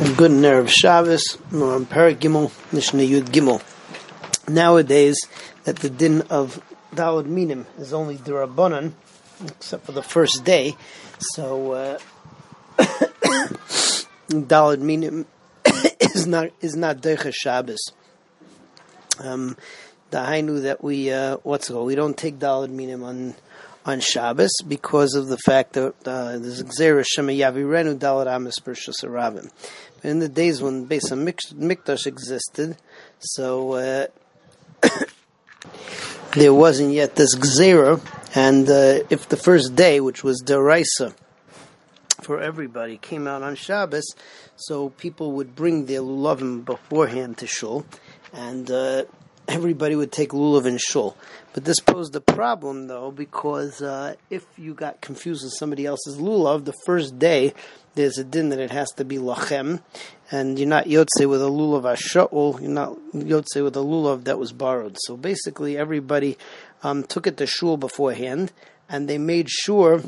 Good nerve Shabbos, Gimel, Mishnah Yud Gimel. Nowadays, that the din of Dalad Minim is only Durabanan, except for the first day, so uh, Dalad Minim is not is not Derech Shabbos. Um, the Hainu that we uh, what's it called? We don't take Dalad Minim on on Shabbos because of the fact that uh, there's Xera Shema Yavirenu Dalad Amis Bershus Arabim. In the days when Beis Mikdash existed, so uh, there wasn't yet this Xera, and uh, if the first day, which was Deraisa, for everybody came out on Shabbos, so people would bring their lulavim beforehand to shul, and uh, everybody would take lulav and shul. But this posed a problem, though, because uh, if you got confused with somebody else's lulav, the first day there's a din that it has to be lachem, and you're not yotze with a lulav asha'ul, you're not yotze with a lulav that was borrowed. So basically, everybody um, took it to shul beforehand, and they made sure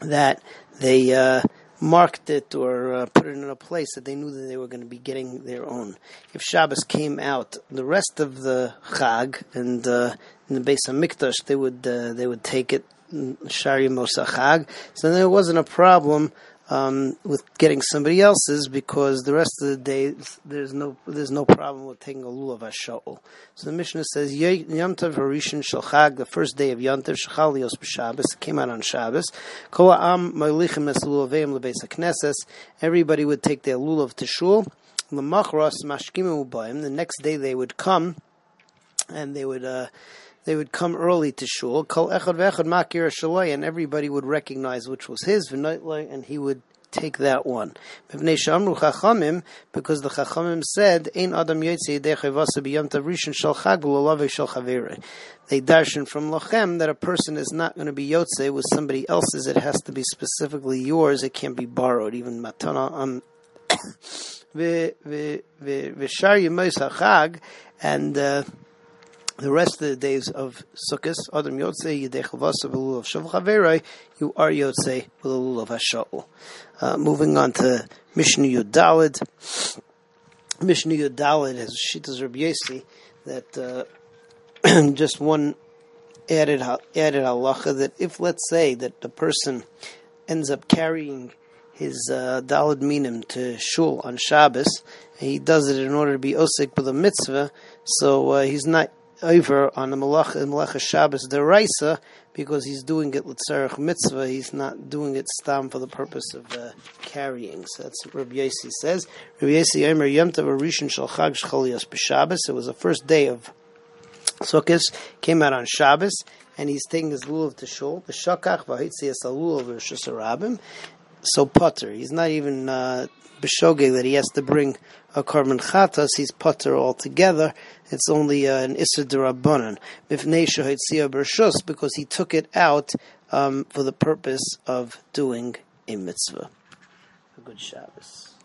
that they. Uh, marked it or uh, put it in a place that they knew that they were going to be getting their own. If Shabbos came out, the rest of the Chag and uh, in the base of Mikdash, they would uh, they would take it Shari Mosa Chag. So there wasn't a problem um, with getting somebody else's because the rest of the day there's no there's no problem with taking a lulav ashol. So the Mishnah says Yom Tov Harishon Shalchag, the first day of Yom Tov Shachalios b'Shabbos came out on Shabbos. Kol Am Ma'lichem Es Lulaveim LeBeis Knesses. Everybody would take their lulav to shul. The next day they would come and they would. Uh, they would come early to shul. Kol echad ve'echad makir and everybody would recognize which was his and he would take that one. Because the Chachamim said, "Ein adam They darshan from lochem that a person is not going to be yotze with somebody else's. It has to be specifically yours. It can't be borrowed. Even matana um, v'shar yemois hachag and. Uh, the rest of the days of Sukkot, Adam Yotzei, Yidei Chavasa, of Shav you are Yotzei, Belul of Hasha'ul. Uh, moving on to Mishnah Yudalid. Mishnah Yudalid has Shitas Rabbi Yossi that uh, just one added added halacha that if let's say that the person ends up carrying his uh, Minim to Shul on Shabbos, he does it in order to be Osik with a mitzvah, so uh, he's not over on the Malach Malacha Shabbos Deraisa because he's doing it with Litzarech Mitzvah. He's not doing it stam for the purpose of uh, carrying. So that's what Rabbi Yossi says. Rabbi Yossi Eimer Yom Tov Rishon Shal Chag B'Shabbos. It was the first day of Sukkot. Came out on Shabbos. And he's taking his lulav to shul. B'shakach v'hitzi es lulav So potter. He's not even uh, b'shogeg that he has to bring a korban chatas, he's potter altogether. It's only uh, an isser derabanan. because he took it out um, for the purpose of doing a mitzvah. A good Shabbos.